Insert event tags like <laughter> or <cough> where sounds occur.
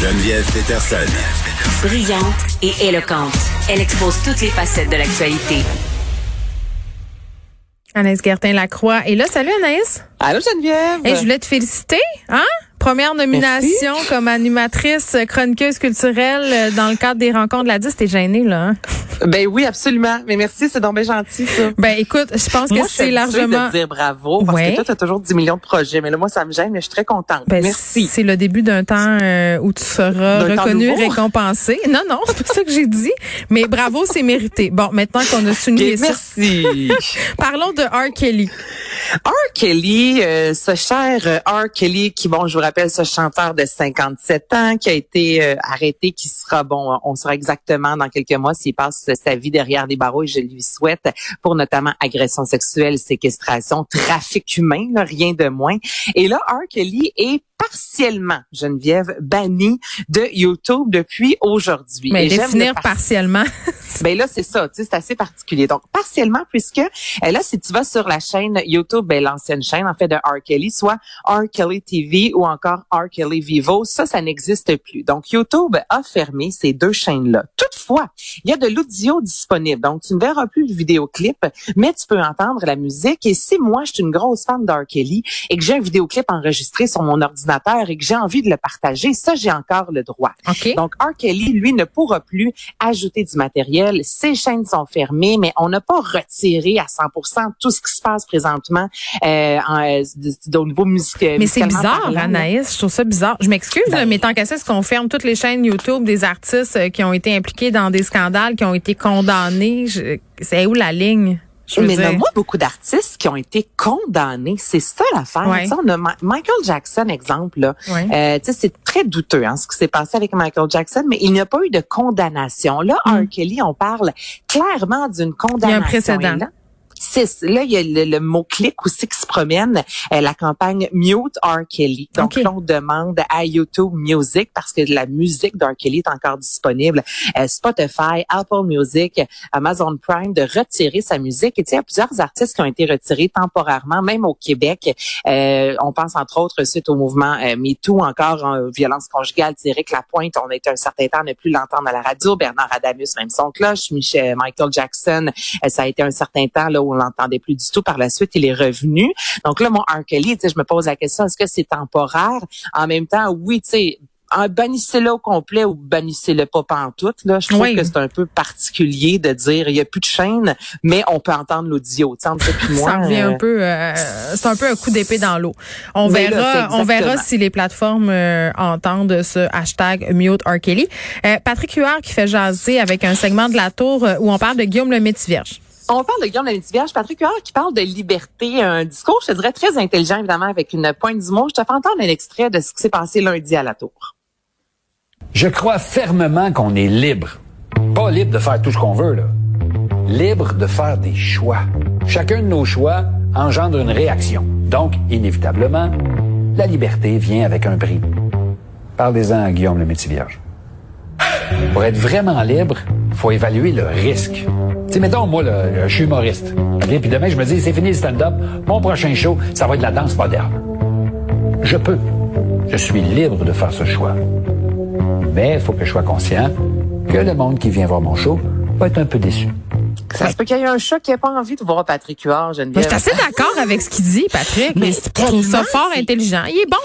Geneviève Peterson. Brillante et éloquente, elle expose toutes les facettes de l'actualité. Anaïs Gertin-Lacroix. Et là, salut Anaïs. Allô Geneviève? Et je voulais te féliciter, hein? Première nomination comme animatrice chroniqueuse culturelle dans le cadre des rencontres de la 10. T'es gênée, là, hein? Ben oui, absolument. Mais merci, c'est donc bien gentil, ça. Ben écoute, je pense Moi, que c'est largement... de dire bravo, parce Ouais. que toi, t'as toujours 10 millions de projets. Mais là, moi, ça me gêne, mais je suis très contente. Ben, merci. C'est le début d'un temps euh, où tu seras reconnu, récompensé. <laughs> Non, non, c'est pas ça que j'ai dit. Mais bravo, c'est mérité. Bon, maintenant qu'on a souligné Bien, ça, merci. <laughs> parlons de R. Kelly. R. Kelly, euh, ce cher euh, R. Kelly, qui, bon, je vous rappelle, ce chanteur de 57 ans, qui a été euh, arrêté, qui sera, bon, on saura exactement dans quelques mois s'il passe sa vie derrière des barreaux, et je lui souhaite, pour notamment agression sexuelle, séquestration, trafic humain, là, rien de moins. Et là, R. Kelly est partiellement, Geneviève, banni de YouTube depuis aujourd'hui. Mais Et définir le par- partiellement. <laughs> ben là, c'est ça, tu sais, c'est assez particulier. Donc, partiellement, puisque euh, là, si tu vas sur la chaîne YouTube, ben, l'ancienne chaîne, en fait, de R. Kelly, soit R. Kelly TV ou encore R. Kelly Vivo, ça, ça n'existe plus. Donc, YouTube a fermé ces deux chaînes-là. Toutefois, il y a de l'audio disponible. Donc, tu ne verras plus le vidéoclip, mais tu peux entendre la musique. Et si moi, je suis une grosse fan d'R. Kelly et que j'ai un vidéoclip enregistré sur mon ordinateur et que j'ai envie de le partager, ça, j'ai encore le droit. OK. Donc, R. Kelly, lui, ne pourra plus ajouter du matériel. Ses chaînes sont fermées, mais on n'a pas retiré à 100% tout ce qui se passe présentement euh, en, euh, au niveau musique. Mais c'est bizarre, Anaïs. Je trouve ça bizarre. Je m'excuse, Ben- mais tant qu'à ça, est-ce qu'on ferme toutes les chaînes YouTube des artistes euh, qui ont été impliqués dans des scandales, qui ont été condamnés? Je- C'est où la ligne? Je Mais dire. moi beaucoup d'artistes qui ont été condamnés. C'est ça l'affaire. Ouais. On a Ma- Michael Jackson, exemple. Là. Ouais. Euh, tu sais, c'est très douteux hein, ce qui s'est passé avec Michael Jackson, mais il n'y a pas eu de condamnation. Là, Mm. R. Kelly, on parle clairement d'une condamnation. précédent. Là, là il y a le, le mot clic aussi qui se promène. Euh, la campagne Mute R. Kelly. Donc Ok. là, on demande à YouTube Music parce que la musique d'R. Kelly est encore disponible. Euh, Spotify Apple Music Amazon Prime de retirer sa musique. Et tu sais il y a plusieurs artistes qui ont été retirés temporairement même au Québec. Euh, on pense entre autres suite au mouvement euh, MeToo encore en violence conjugale Thierry Lapointe. On a été un certain temps à ne plus l'entendre à la radio. Bernard Adamus même son cloche. Michel Michael Jackson ça a été un certain temps là où on l'entendait plus du tout. Par la suite, il est revenu. Donc là, mon R. Kelly, tu sais, je me pose la question, est-ce que c'est temporaire? En même temps, oui, tu sais, bannissez-le au complet ou bannissez-le pas pantoute. Là, je trouve Oui. que c'est un peu particulier de dire il y a plus de chaîne, mais on peut entendre l'audio. Ça revient euh, un peu, euh, c'est un peu un coup d'épée dans l'eau. On là, verra, on verra si les plateformes euh, entendent ce hashtag Mute R. Kelly. Euh, Patrick Huard qui fait jaser avec un segment de la tour euh, où on parle de Guillaume le Métivierge. On parle de Guillaume Lavie-Vierge, Patrick Huard qui parle de liberté, un discours, je te dirais, très intelligent, évidemment, avec une pointe d'humour. Je te fais entendre un extrait de ce qui s'est passé lundi à la tour. Je crois fermement qu'on est libre. Pas libre de faire tout ce qu'on veut, là. Libre de faire des choix. Chacun de nos choix engendre une réaction. Donc, inévitablement, la liberté vient avec un prix. Parlez-en à Guillaume le Métivierge. Pour être vraiment libre, faut évaluer le risque. Sais, mettons, moi, là, je suis humoriste. OK? Puis demain, je me dis, c'est fini le stand-up. Mon prochain show, ça va être la danse moderne. Je peux. Je suis libre de faire ce choix. Mais il faut que je sois conscient que le monde qui vient voir mon show va être un peu déçu. Ça se peut qu'il y ait un chat qui n'a pas envie de voir Patrick Huard, Geneviève. je suis assez d'accord avec ce qu'il dit, Patrick, mais, Mais je trouve ça fort intelligent. Il est bon,